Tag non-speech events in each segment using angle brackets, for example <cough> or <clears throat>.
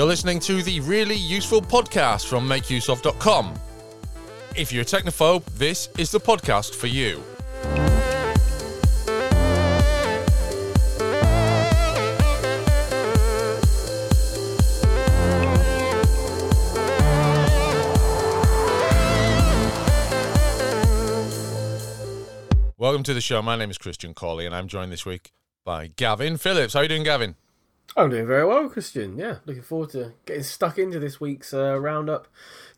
You're listening to the really useful podcast from makeuseof.com. If you're a technophobe, this is the podcast for you. Welcome to the show. My name is Christian Cawley, and I'm joined this week by Gavin Phillips. How are you doing, Gavin? I'm doing very well, Christian. Yeah, looking forward to getting stuck into this week's uh, roundup.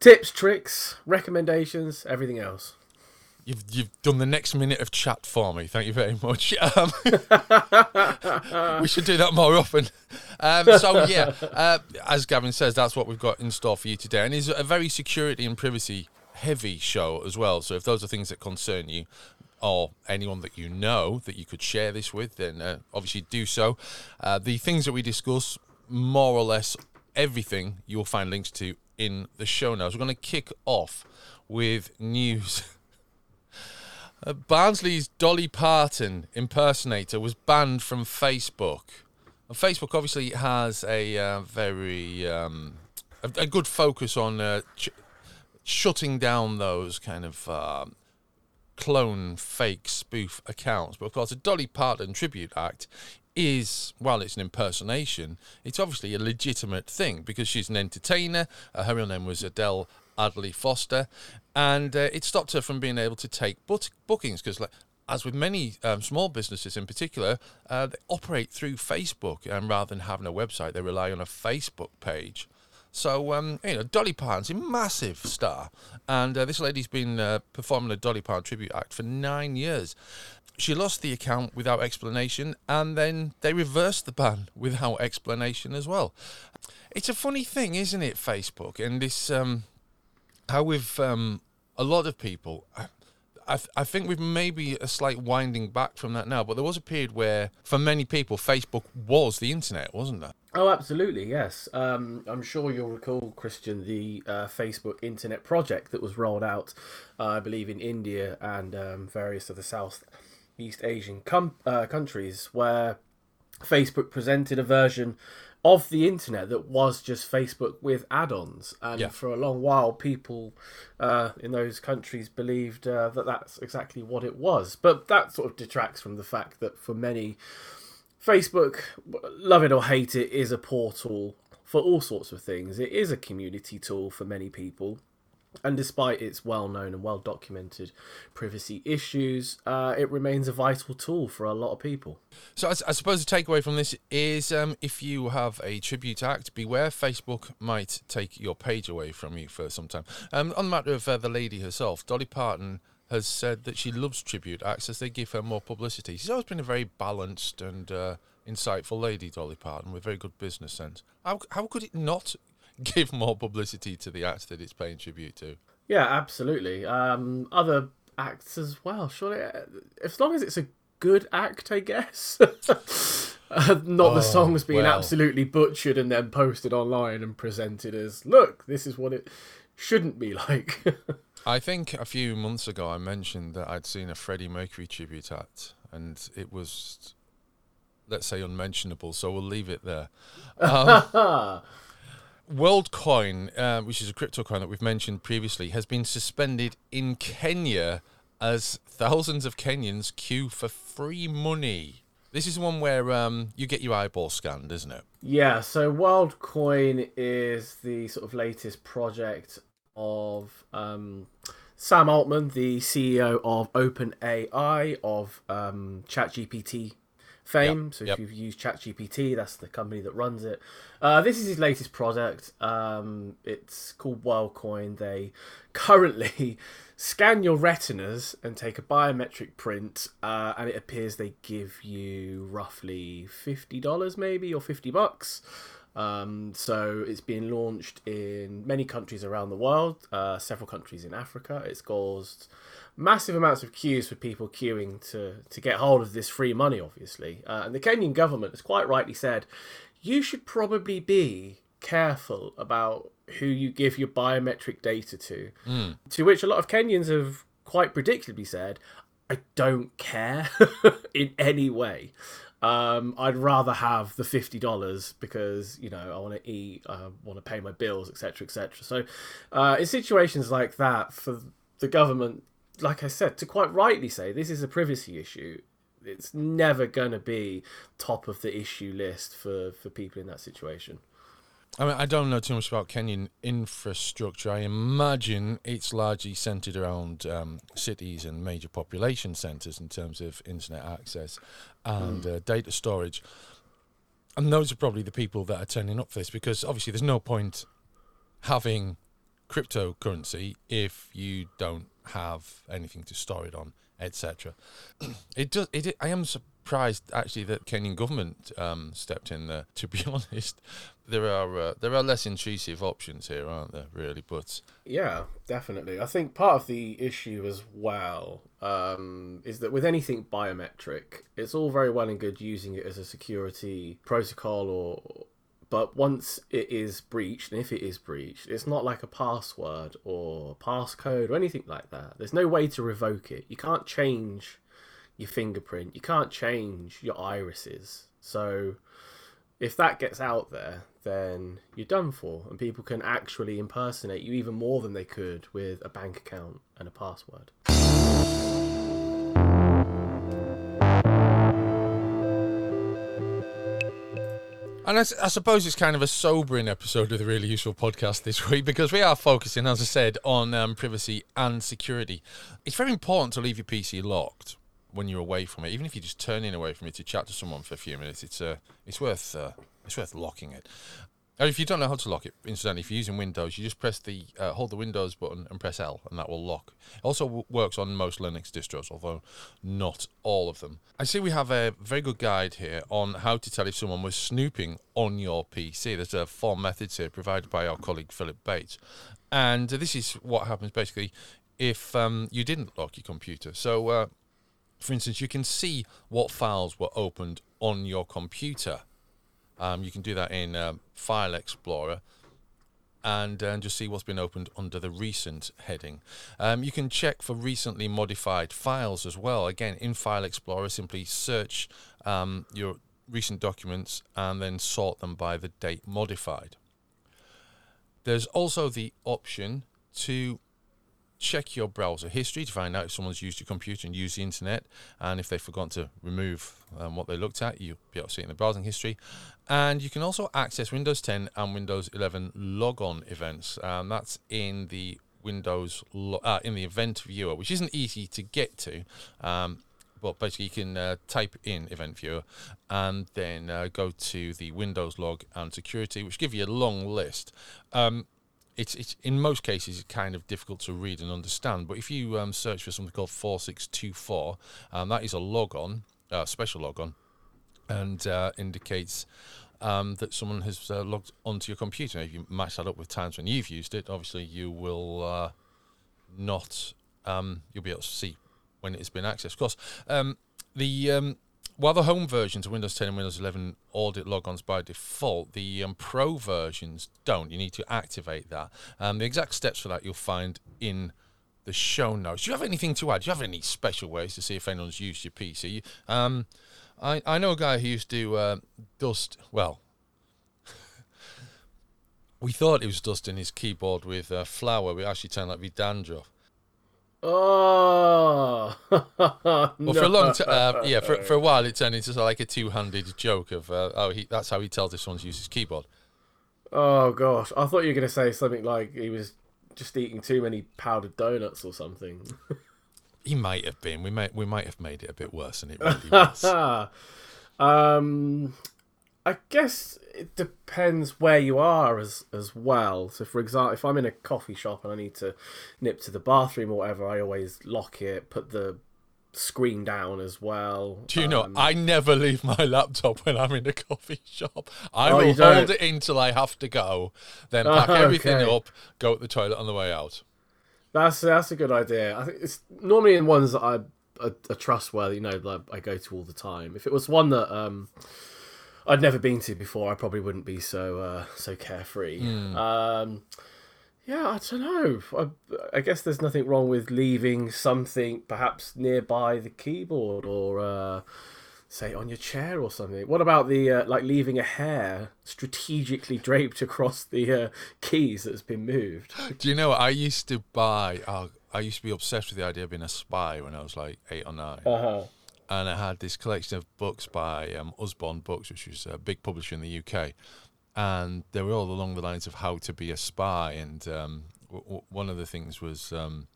Tips, tricks, recommendations, everything else. You've you've done the next minute of chat for me. Thank you very much. <laughs> Um, we should do that more often. Um, so yeah, uh, as Gavin says, that's what we've got in store for you today, and it's a very security and privacy heavy show as well. So if those are things that concern you, or anyone that you know that you could share this with, then uh, obviously do so. Uh, the things that we discuss, more or less everything, you'll find links to in the show notes. We're going to kick off with news. <laughs> Uh, Barnsley's Dolly Parton impersonator was banned from Facebook. And Facebook obviously has a uh, very um, a, a, good focus on uh, ch- shutting down those kind of um, clone, fake, spoof accounts. But of course, a Dolly Parton tribute act is, while it's an impersonation, it's obviously a legitimate thing because she's an entertainer. Uh, her real name was Adele Adley Foster, and uh, it stopped her from being able to take book- bookings because, like, as with many um, small businesses in particular, uh, they operate through Facebook, and rather than having a website, they rely on a Facebook page. So, um, you know, Dolly Parton's a massive star. And uh, this lady's been uh, performing a Dolly Parton tribute act for nine years. She lost the account without explanation, and then they reversed the ban <laughs> without explanation as well. It's a funny thing, isn't it, Facebook? And this, um, how with um, a lot of people, I, th- I think we've maybe a slight winding back from that now, but there was a period where, for many people, Facebook was the internet, wasn't there? Oh, absolutely, yes. Um, I'm sure you'll recall, Christian, the uh, Facebook Internet Project that was rolled out, uh, I believe, in India and um, various of the South East Asian com- uh, countries, where Facebook presented a version of the internet that was just Facebook with add-ons, and yeah. for a long while, people uh, in those countries believed uh, that that's exactly what it was. But that sort of detracts from the fact that for many, Facebook, love it or hate it, is a portal for all sorts of things. It is a community tool for many people. And despite its well known and well documented privacy issues, uh, it remains a vital tool for a lot of people. So, I, I suppose the takeaway from this is um, if you have a tribute act, beware Facebook might take your page away from you for some time. Um, on the matter of uh, the lady herself, Dolly Parton has said that she loves tribute acts as they give her more publicity. She's always been a very balanced and uh, insightful lady, Dolly Parton, with very good business sense. How, how could it not <laughs> give more publicity to the act that it's paying tribute to. Yeah, absolutely. Um, other acts as well. Surely, uh, as long as it's a good act, I guess. <laughs> uh, not oh, the songs being well. absolutely butchered and then posted online and presented as, look, this is what it shouldn't be <laughs> like. I think a few months ago I mentioned that I'd seen a Freddie Mercury tribute act, and it was, let's say, unmentionable. So we'll leave it there. Um, WorldCoin, uh, which is a crypto coin that we've mentioned previously, has been suspended in Kenya as thousands of Kenyans queue for free money. This is one where um, you get your eyeball scanned, isn't it? Yeah, so WorldCoin is the sort of latest project of um, Sam Altman, the CEO of OpenAI, of um, ChatGPT fame. Yep. So if yep. you've used ChatGPT, that's the company that runs it. Uh, this is his latest product. Um, it's called WorldCoin. They <laughs> currently scan your retinas and take a biometric print, uh, and it appears they give you roughly fifty dollars, maybe or fifty bucks. Um, so it's been launched in many countries around the world, uh, several countries in Africa. It's caused massive amounts of queues for people queuing to, to get hold of this free money, obviously. Uh, and the Kenyan government has quite rightly said you should probably be careful about who you give your biometric data to. Mm. To which a lot of Kenyans have quite predictably said, I don't care <laughs> in any way. Um, I'd rather have the fifty dollars because you know I want to eat, I want to pay my bills, etc., etc. So, uh, in situations like that, for the government, like I said, to quite rightly say this is a privacy issue, it's never going to be top of the issue list for for people in that situation. I mean, I don't know too much about Kenyan infrastructure. I imagine it's largely centered around um, cities and major population centers in terms of internet access and uh, data storage. And those are probably the people that are turning up for this because obviously there's no point having cryptocurrency if you don't have anything to store it on, etc. <clears throat> it does. It. I am surprised actually that Kenyan government um, stepped in there. To be <laughs> honest, there are uh, there are less intrusive options here, aren't there? Really, but yeah, definitely. I think part of the issue as well um, is that with anything biometric, it's all very well and good using it as a security protocol or but once it is breached, and if it is breached, it's not like a password or passcode or anything like that. There's no way to revoke it. You can't change your fingerprint. You can't change your irises. So if that gets out there, then you're done for, and people can actually impersonate you even more than they could with a bank account and a password. And I, I, suppose it's kind of a sobering episode of the Really Useful podcast this <laughs> week because we are focusing, as I said, on um, privacy and security. It's very important to leave your PC locked when you're away from it, even if you're just turning away from it to chat to someone for a few minutes. It's uh, it's worth uh, it's worth locking it. And if you don't know how to lock it, incidentally, if you're using Windows, you just press the uh, hold the Windows button and press L, and that will lock. It also w- works on most Linux distros, although not all of them. I see we have a very good guide here on how to tell if someone was snooping on your PC. There's a four methods here provided by our colleague Philip Bates, and this is what happens basically if um, you didn't lock your computer. So, uh, for instance, you can see what files were opened on your computer um, you can do that in um, File Explorer and uh, just see what's been opened under the recent heading. Um, you can check for recently modified files as well. Again, in File Explorer, simply search um, your recent documents and then sort them by the date modified. There's also the option to check your browser history to find out if someone's used your computer and used the internet, and if they've forgotten to remove um, what they looked at, you'll be able to see it in the browsing history. And you can also access Windows 10 and Windows 11 logon events. Um, that's in the Windows lo- uh, in the event viewer, which isn't easy to get to. Um, but basically, you can uh, type in Event Viewer and then uh, go to the Windows log and security, which give you a long list. Um, it's it's in most cases kind of difficult to read and understand. But if you um, search for something called four six two four, um, that is a logon, uh, special logon, and uh, indicates um, that someone has uh, logged onto your computer. If you match that up with times when you've used it, obviously you will uh, not um, you'll be able to see when it's been accessed. Of course, um, the um, while the home versions of Windows 10 and Windows 11 audit logons by default, the um, Pro versions don't. You need to activate that. Um, the exact steps for that you'll find in the show notes. Do you have anything to add? Do you have any special ways to see if anyone's used your PC? Um, I, I know a guy who used to uh, dust, well, <laughs> we thought he was dusting his keyboard with uh, flour, but actually turned out to be dandruff. Oh, <laughs> well, no. for a long time, uh, yeah, for, for a while it turned into like a two-handed joke of, uh, oh, he, that's how he tells if someone's used his keyboard. Oh gosh, I thought you were going to say something like he was just eating too many powdered donuts or something. <laughs> he might have been. We might we might have made it a bit worse than it really <laughs> was. um, I guess it depends where you are as as well. So, for example, if I'm in a coffee shop and I need to nip to the bathroom or whatever, I always lock it, put the screen down as well. Do you um, know? I never leave my laptop when I'm in a coffee shop. I oh, will hold it until I have to go, then pack oh, everything okay. up, go to the toilet on the way out. That's that's a good idea. I think it's normally in ones that I are, are trustworthy. You know, like I go to all the time. If it was one that um I'd never been to before, I probably wouldn't be so uh, so carefree. Mm. Um, yeah, I don't know. I, I, guess there's nothing wrong with leaving something perhaps nearby the keyboard or uh, say on your chair or something. What about the uh, like leaving a hair strategically draped across the uh, keys that's been moved? Do you know what? I used to buy? Oh, I used to be obsessed with the idea of being a spy when I was like eight or nine. Uh huh. And I had this collection of books by um, Usborne Books, which was a big publisher in the UK, and they were all along the lines of how to be a spy. And um, w- w- one of the things was um,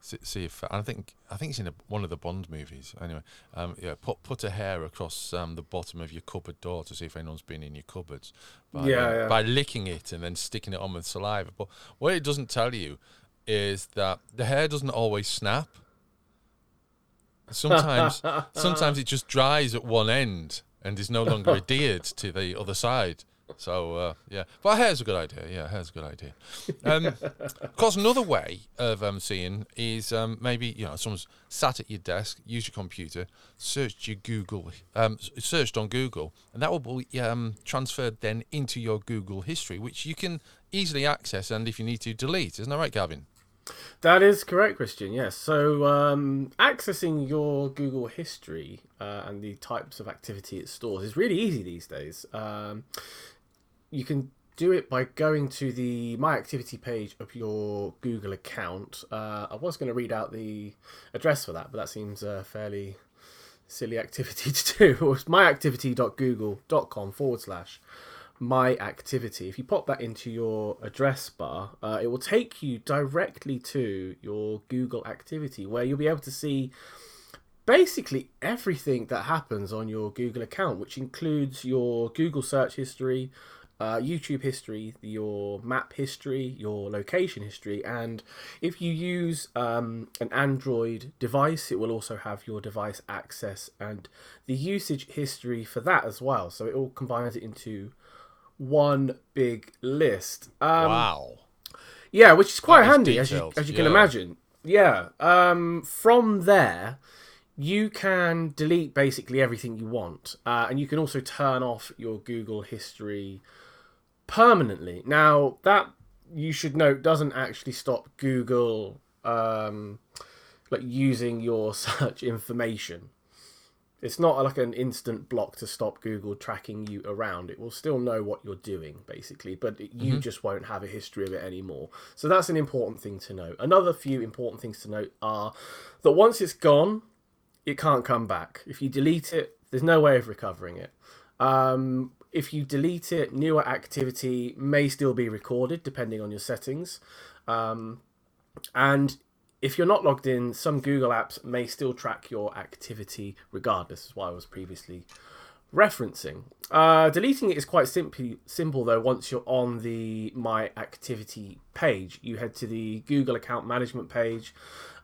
see, see if I think I think it's in a, one of the Bond movies. Anyway, um, yeah, put put a hair across um, the bottom of your cupboard door to see if anyone's been in your cupboards. By, Yeah, um, yeah. by licking it and then sticking it on with saliva. But what it doesn't tell you is that the hair doesn't always snap. Sometimes, <laughs> sometimes it just dries at one end and is no longer adhered to the other side. So uh, yeah, but hair's a good idea. Yeah, hair's a good idea. Um, of course, another way of um, seeing is um, maybe you know someone's sat at your desk, use your computer, searched your Google, um, searched on Google, and that will be um, transferred then into your Google history, which you can easily access and if you need to delete. Isn't that right, Gavin? That is correct, Christian. Yes. So, um, accessing your Google history uh, and the types of activity it stores is really easy these days. Um, you can do it by going to the My Activity page of your Google account. Uh, I was going to read out the address for that, but that seems a fairly silly activity <laughs> to do. It's myactivity.google.com forward slash my activity. If you pop that into your address bar, uh, it will take you directly to your Google activity where you'll be able to see basically everything that happens on your Google account, which includes your Google search history, uh, YouTube history, your map history, your location history, and if you use um, an Android device, it will also have your device access and the usage history for that as well. So it all combines it into one big list. Um, wow. yeah, which is quite That is handy, as you, as you can imagine. Yeah. Um, from there, you can delete basically everything you want, uh, and you can also turn off your Google history permanently. Now, that you should note doesn't actually stop Google um, like using your <laughs> search information. It's not like an instant block to stop Google tracking you around. It will still know what you're doing, basically, but it, you just won't have a history of it anymore. So that's an important thing to note. Another few important things to note are that once it's gone, it can't come back. If you delete it, there's no way of recovering it. Um, if you delete it, newer activity may still be recorded depending on your settings. Um, and if you're not logged in, some Google apps may still track your activity regardless, is what I was previously referencing. Uh, deleting it is quite simply simple though. Once you're on the My Activity page, you head to the Google account management page,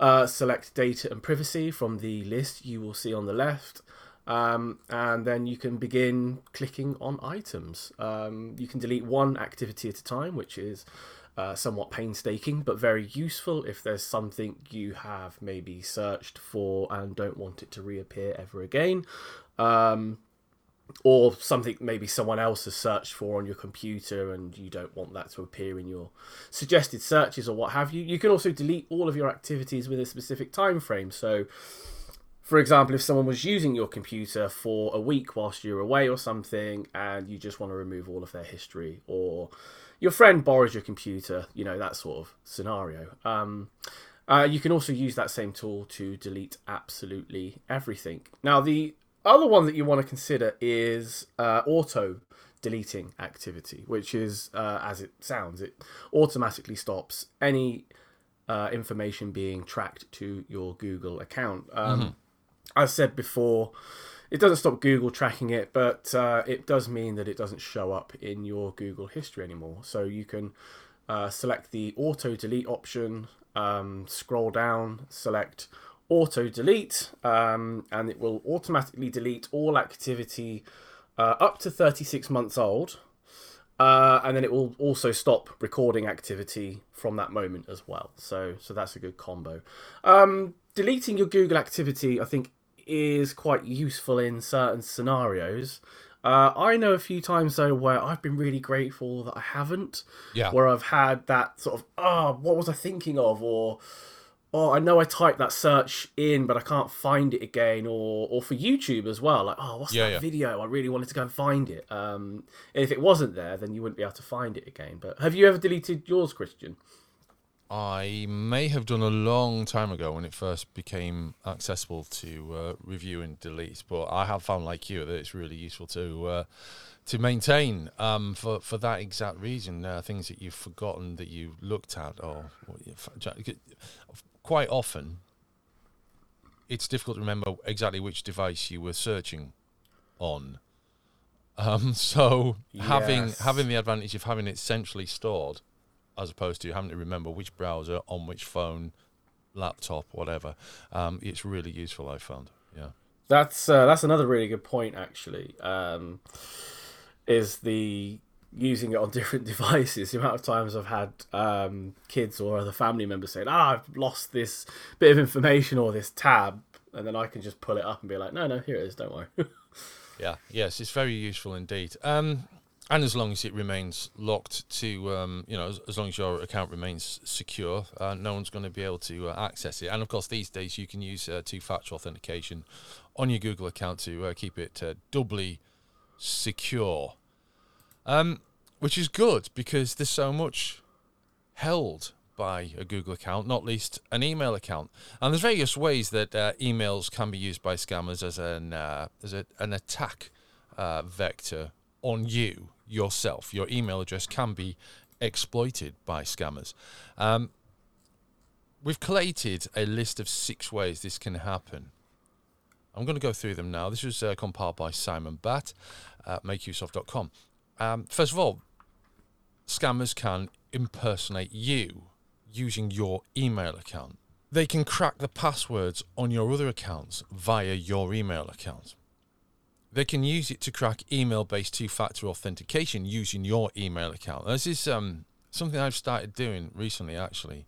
uh, select data and privacy from the list you will see on the left. Um, and then you can begin clicking on items. Um, you can delete one activity at a time, which is uh, somewhat painstaking but very useful if there's something you have maybe searched for and don't want it to reappear ever again. Um, or something maybe someone else has searched for on your computer and you don't want that to appear in your suggested searches or what have you. You can also delete all of your activities with a specific time frame. So, for example, if someone was using your computer for a week whilst you're away or something and you just want to remove all of their history or your friend borrows your computer, you know, that sort of scenario. Um, uh, you can also use that same tool to delete absolutely everything. Now, the other one that you want to consider is uh, auto deleting activity, which is, uh, as it sounds, it automatically stops any uh, information being tracked to your Google account. Um, As said before, it doesn't stop Google tracking it, but uh, it does mean that it doesn't show up in your Google history anymore. So you can uh, select the auto delete option, um, scroll down, select auto delete, um, and it will automatically delete all activity uh, up to 36 months old. Uh, and then it will also stop recording activity from that moment as well. So, so that's a good combo. Um, deleting your Google activity, I think, is quite useful in certain scenarios. Uh, I know a few times though where I've been really grateful that I haven't. Yeah. Where I've had that sort of, ah, what was I thinking of, or oh, I know I typed that search in, but I can't find it again, or or for YouTube as well. Like, oh, what's Yeah, that yeah. video? I really wanted to go and find it. Um, if it wasn't there, then you wouldn't be able to find it again. But have you ever deleted yours, Christian? I may have done a long time ago when it first became accessible to uh, review and delete, but I have found, like you, that it's really useful to uh, to maintain um, for for that exact reason. Uh, things that you've forgotten that you looked at, or, or you f- quite often, it's difficult to remember exactly which device you were searching on. Um, <laughs> so having having the advantage of having it centrally stored as opposed to having to remember which browser on which phone, laptop, whatever. Um, it's really useful. I found. Yeah. That's uh, that's another really good point, actually. Um, is the using it on <laughs> different devices? The amount of times I've had um, kids or other family members saying, "Ah, I've lost this bit of information or this tab," and then I can just pull it up and be like, "No, no, here it is. Don't worry." <laughs> Yeah. Yes, it's very useful indeed. Um, and as long as it remains locked to, um, you know, as, as long as your account remains secure, uh, no one's going to be able to uh, access it. And of course, these days you can use uh, two-factor authentication on your Google account to uh, keep it uh, doubly secure. Um, which is good because there's so much held by a Google account, not least an email account. And there's various ways that uh, emails can be used by scammers as an as a, an attack vector on you yourself. Your email address can be exploited by scammers. Um, we've collated a list of six ways this can happen. I'm going to go through them now. This was uh, compiled by Simon Batt at makeuseof.com. Um, first of all, scammers can impersonate you using your email account. They can crack the passwords on your other accounts via your email account. They can use it to crack email based two factor authentication using your email account. This is um, something I've started doing recently, actually.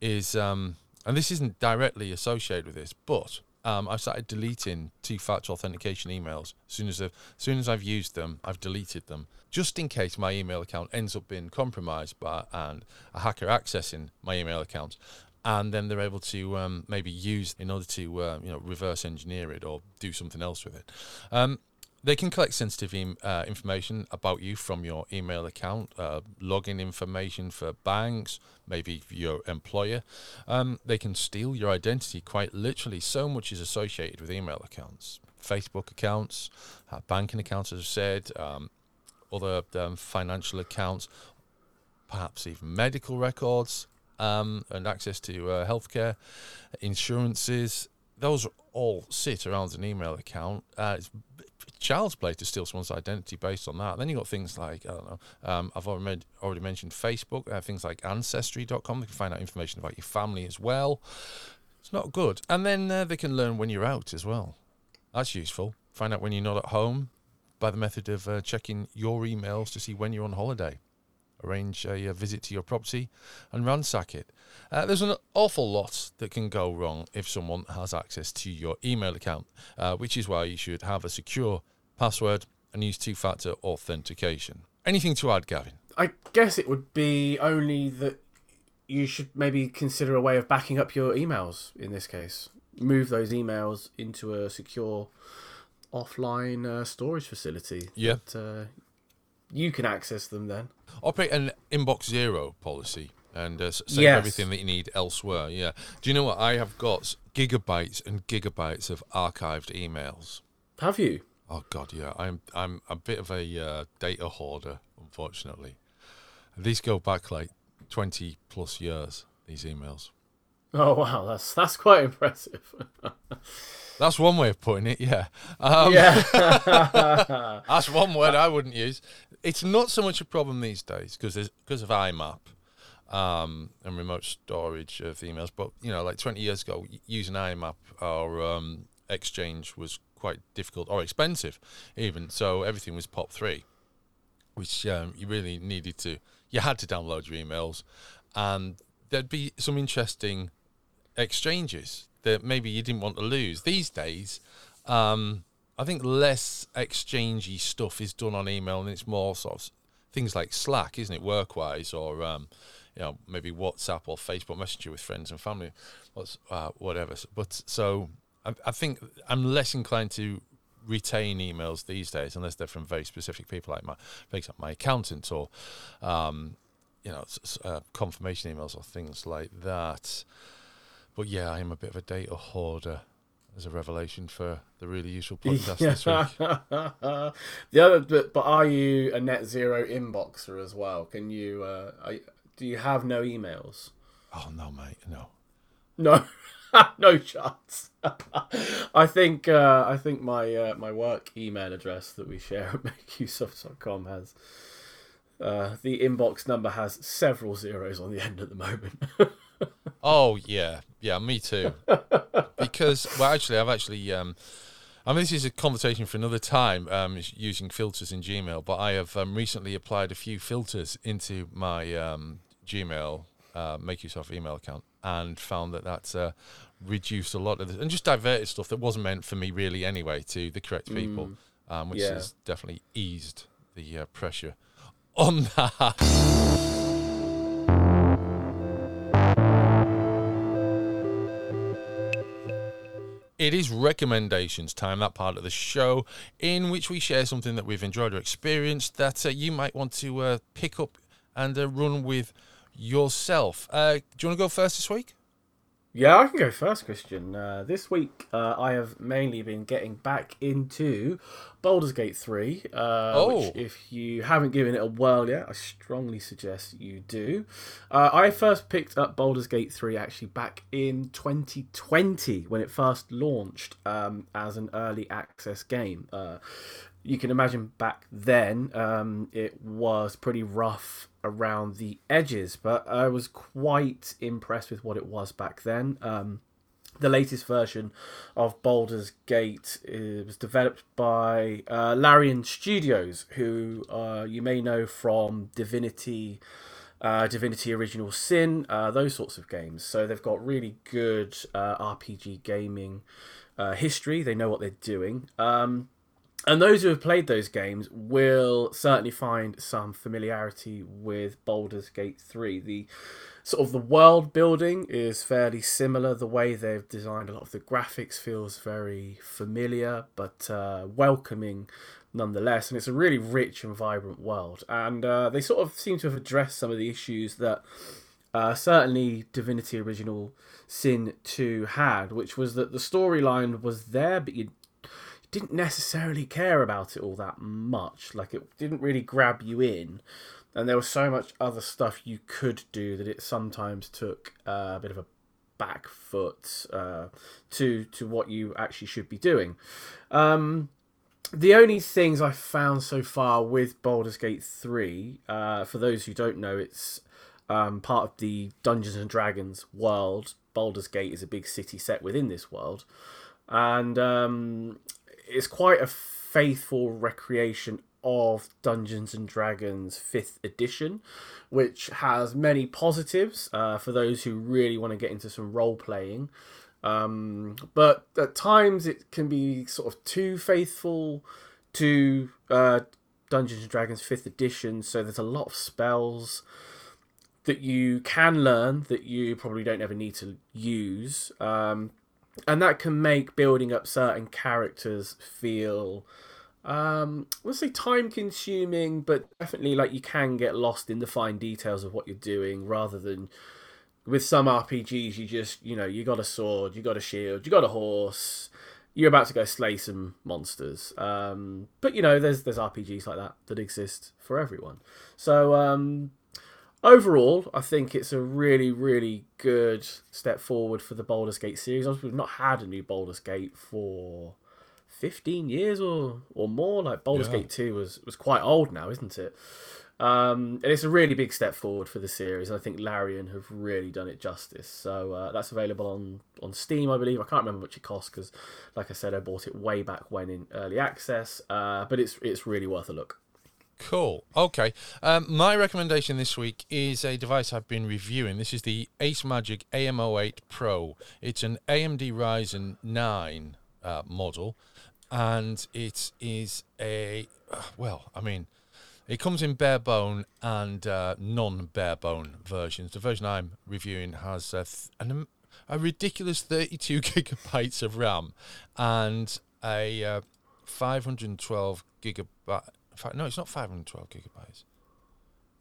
Is um, and this isn't directly associated with this, but um, I've started deleting two-factor authentication emails. As soon as as soon as I've used them, I've deleted them, just in case my email account ends up being compromised by and a hacker accessing my email account, and then they're able to um, maybe use in order to uh, you know reverse engineer it or do something else with it. Um, they can collect sensitive em uh, information about you from your email account, uh, login information for banks, maybe your employer. Um, they can steal your identity quite literally. So much is associated with email accounts, Facebook accounts, uh, banking accounts, as I've said, um, other um, financial accounts, perhaps even medical records um, and access to uh, healthcare, insurances. Those all sit around an email account. Uh, it's child's play to steal someone's identity based on that. Then you've got things like, I don't know, um, I've already, already mentioned Facebook, uh, things like Ancestry.com. They can find out information about your family as well. It's not good. And then uh, they can learn when you're out as well. That's useful. Find out when you're not at home by the method of uh, checking your emails to see when you're on holiday. Arrange a, uh visit to your property and ransack it. Uh, there's an awful lot that can go wrong if someone has access to your email account, uh, which is why you should have a secure password and use two factor authentication. Anything to add, Gavin? I guess it would be only that you should maybe consider a way of backing up your emails in this case. Move those emails into a secure offline uh, storage facility. Yeah. That, uh, you can access them then. Operate an inbox zero policy and uh, save Yes. everything that you need elsewhere. Yeah. Do you know what? I have got gigabytes and gigabytes of archived emails. Have you? Oh God, yeah. I'm I'm a bit of a uh, data hoarder, unfortunately. These go back like twenty plus years. These emails. Oh wow, that's that's quite impressive. <laughs> That's one way of putting it. Yeah. Um, yeah. <laughs> That's one word I wouldn't use. It's not so much a problem these days because because of IMAP um, and remote storage of emails. But you know, like 20 years ago, using IMAP or um, Exchange was quite difficult or expensive, even. So everything was POP3, which um, you really needed to. You had to download your emails, and there'd be some interesting exchanges that maybe you didn't want to lose. These days, um, I think less exchangey stuff is done on email, and it's more sort of things like Slack, isn't it, work-wise, or um, you know, maybe WhatsApp or Facebook Messenger with friends and family, what's uh, whatever. But so I, I think I'm less inclined to retain emails these days unless they're from very specific people like my, for example, my accountant or, um, you know, uh, confirmation emails or things like that. But yeah, I am a bit of a data hoarder as a revelation for the really useful <laughs> podcast this week. <laughs> the other, but, but are you a net zero inboxer as well? Can you? Uh, are, do you have no emails? Oh no, mate, no. No, <laughs> no chance. I think uh, I think my uh, my work email address that we share at makeuseof.com has uh, the inbox number has several zeros on the end at the moment. oh yeah, yeah, me too. <laughs> because well, actually, I've actually. Um, I mean, this is a conversation for another time. Um, using filters in Gmail, but I have um, recently applied a few filters into my um, Gmail uh, MakeUseOf email account and found that that's uh, reduced a lot of this and just diverted stuff that wasn't meant for me really anyway to the correct people, mm. um, which yeah. has definitely eased the uh, pressure on that. It is recommendations time, that part of the show, in which we share something that we've enjoyed or experienced that uh, you might want to uh, pick up and uh, run with yourself. Uh, do you want to go first this week? Yeah, I can go first, Christian. Uh, this week, uh, I have mainly been getting back into Baldur's Gate 3. Uh, oh. Which, if you haven't given it a whirl yet, I strongly suggest you do. Uh, I first picked up Baldur's Gate 3 actually back in 2020 when it first launched um, as an early access game. Uh, you can imagine back then um, it was pretty rough around the edges, but I was quite impressed with what it was back then. Um, the latest version of Baldur's Gate was developed by uh, Larian Studios, who uh, you may know from Divinity, uh, Divinity Original Sin, uh, those sorts of games. So they've got really good uh, RPG gaming uh, history. They know what they're doing. Um, and those who have played those games will certainly find some familiarity with Baldur's Gate 3. The sort of the world building is fairly similar. The way they've designed a lot of the graphics feels very familiar but uh, welcoming nonetheless. And it's a really rich and vibrant world. And uh, they sort of seem to have addressed some of the issues that uh, certainly Divinity Original Sin 2 had, which was that the storyline was there, but you didn't necessarily care about it all that much. Like it didn't really grab you in, and there was so much other stuff you could do that it sometimes took uh, a bit of a back foot uh, to to what you actually should be doing. Um, the only things I found so far with Baldur's Gate 3, uh, for those who don't know, it's um, part of the Dungeons and Dragons world. Baldur's Gate is a big city set within this world. And um, it's quite a faithful recreation of Dungeons and Dragons 5th edition, which has many positives uh, for those who really want to get into some role playing. Um, but at times it can be sort of too faithful to uh, Dungeons and Dragons 5th edition, so there's a lot of spells that you can learn that you probably don't ever need to use. Um, and that can make building up certain characters feel um let's say time consuming but definitely like you can get lost in the fine details of what you're doing rather than with some rpgs you just you know you got a sword you got a shield you got a horse you're about to go slay some monsters. Um but you know there's there's rpgs like that that exist for everyone. So um overall, I think it's a really, really good step forward for the Baldur's Gate series. Obviously, we've not had a new Baldur's Gate for 15 years or, or more. Like Baldur's yeah. Gate 2 was, was quite old now, isn't it? Um, and it's a really big step forward for the series. And I think Larian have really done it justice. So uh, that's available on, on Steam, I believe. I can't remember what it costs because, like I said, I bought it way back when in early access. Uh, but it's it's really worth a look. Cool. Okay. Um, my recommendation this week is a device I've been reviewing. This is the Ace Magic AM08 Pro. It's an AMD Ryzen 9 uh, model, and it is a uh, well. I mean, It comes in bare bone and uh, non bare bone versions. The version I'm reviewing has a, th- an, a ridiculous 32 <laughs> gigabytes of RAM and a uh, 512 gigabyte. Fact, no, it's not 512 gigabytes.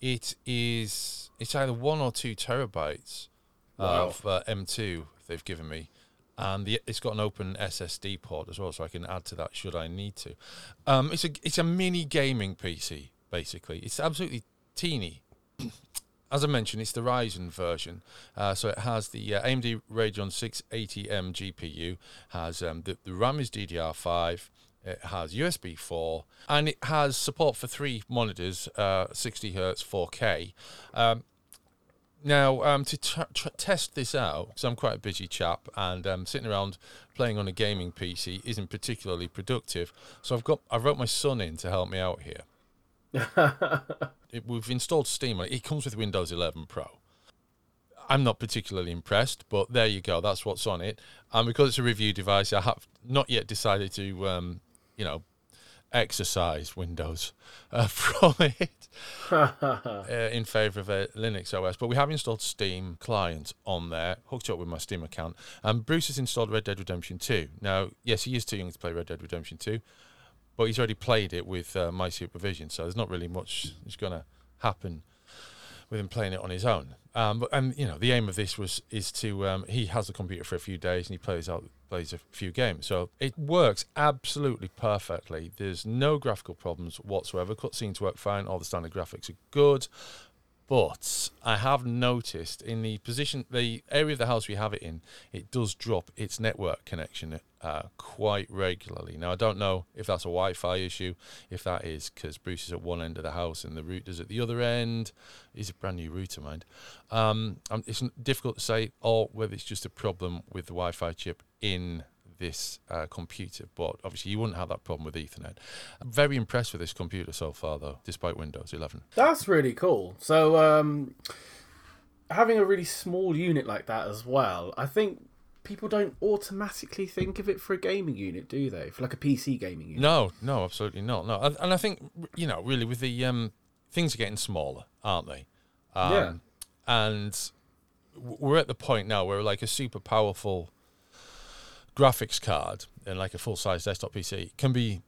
It is. It's either one or two terabytes Wow. of uh, M2 they've given me, and the, it's got an open SSD port as well, so I can add to that should I need to. Um, it's a it's a mini gaming PC basically. It's absolutely teeny. <clears throat> As I mentioned, it's the Ryzen version, uh, so it has the uh, AMD Radeon 680M GPU. Has um, the, the RAM is DDR5. It has USB 4, and it has support for three monitors, uh, 60 hertz, 4K. Um, now, um, to tr- tr- test this out, because I'm quite a busy chap, and um, sitting around playing on a gaming PC isn't particularly productive, so I've got I wrote my son in to help me out here. <laughs> It, we've installed Steam. It It comes with Windows 11 Pro. I'm not particularly impressed, but there you go. That's what's on it. And because it's a review device, I have not yet decided to, um, you know, exercise Windows uh, <laughs> from it <laughs> uh, in favour of a Linux OS. But we have installed Steam client on there, hooked up with my Steam account. And Bruce has installed Red Dead Redemption 2. Now, yes, he is too young to play Red Dead Redemption 2, but he's already played it with uh, my supervision, so there's not really much that's going to happen with him playing it on his own. Um, and you know the aim of this was is to um, he has the computer for a few days and he plays out plays a few games, so it works absolutely perfectly. There's no graphical problems whatsoever. Cutscenes work fine. All the standard graphics are good. But I have noticed in the position, the area of the house we have it in, it does drop its network connection uh, quite regularly. Now, I don't know if that's a Wi Fi issue, if that is because Bruce is at one end of the house and the router's at the other end. He's a brand new router, mind. Um, it's difficult to say, or whether it's just a problem with the Wi Fi chip in this uh, computer, but obviously you wouldn't have that problem with Ethernet. I'm very impressed with this computer so far, though, despite Windows 11. That's really cool. So, um, having a really small unit like that as well, I think people don't automatically think of it for a gaming unit, do they? For like a PC gaming unit. No, no, absolutely not. No, and I think you know, really, with the um, things are getting smaller, aren't they? Um, Yeah. And we're at the point now where like a super powerful graphics card and like a full size desktop PC can be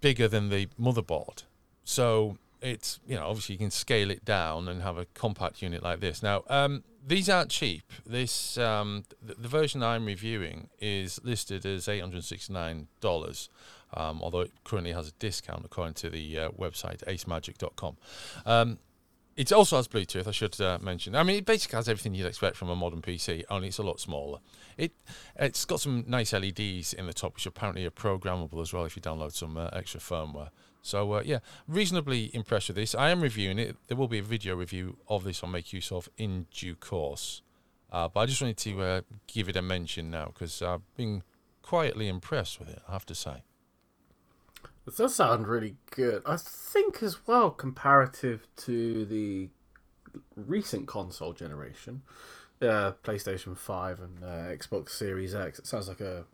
bigger than the motherboard. So it's you know obviously you can scale it down and have a compact unit like this. Now um, these aren't cheap. This um, the, the version I'm reviewing is listed as eight hundred sixty nine dollars, um, although it currently has a discount according to the uh, website acemagic.com. It also has Bluetooth. I should uh, mention. I mean, it basically has everything you'd expect from a modern PC, only it's a lot smaller. It it's got some nice LEDs in the top, which apparently are programmable as well if you download some uh, extra firmware. So uh, yeah, reasonably impressed with this. I am reviewing it. There will be a video review of this on Make Use of in due course. Uh, but I just wanted to uh, give it a mention now because I've been quietly impressed with it. I have to say. It does sound really good. I think as well, comparative to the recent console generation, uh, PlayStation Five and uh, Xbox Series X, it sounds like a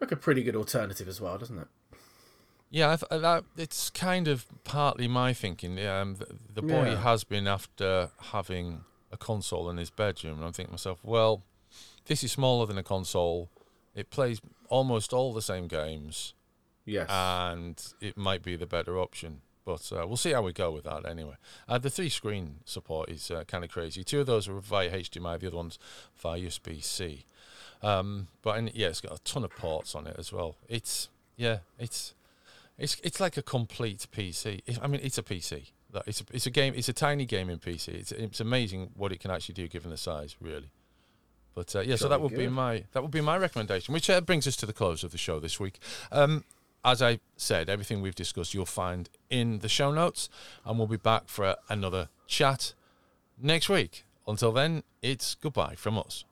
like a pretty good alternative as well, doesn't it? Yeah, that it's kind of partly my thinking. Um, the, the boy Yeah. has been after having a console in his bedroom, and I'm thinking to myself, well, this is smaller than a console. It plays almost all the same games, Yes. and it might be the better option. But uh, we'll see how we go with that anyway. Uh, the three screen support is uh, kind of crazy. Two of those are via HDMI, the other one's via USB C. Um, but and, yeah, it's got a ton of ports on it as well. It's yeah, it's it's it's like a complete PC. It, I mean, it's a PC. It's a, it's a game. It's a tiny gaming PC. It's it's amazing what it can actually do given the size, really. But uh, yeah, so that would be my that would be my recommendation, which uh, brings us to the close of the show this week. Um, as I said, everything we've discussed you'll find in the show notes, and we'll be back for another chat next week. Until then, it's goodbye from us.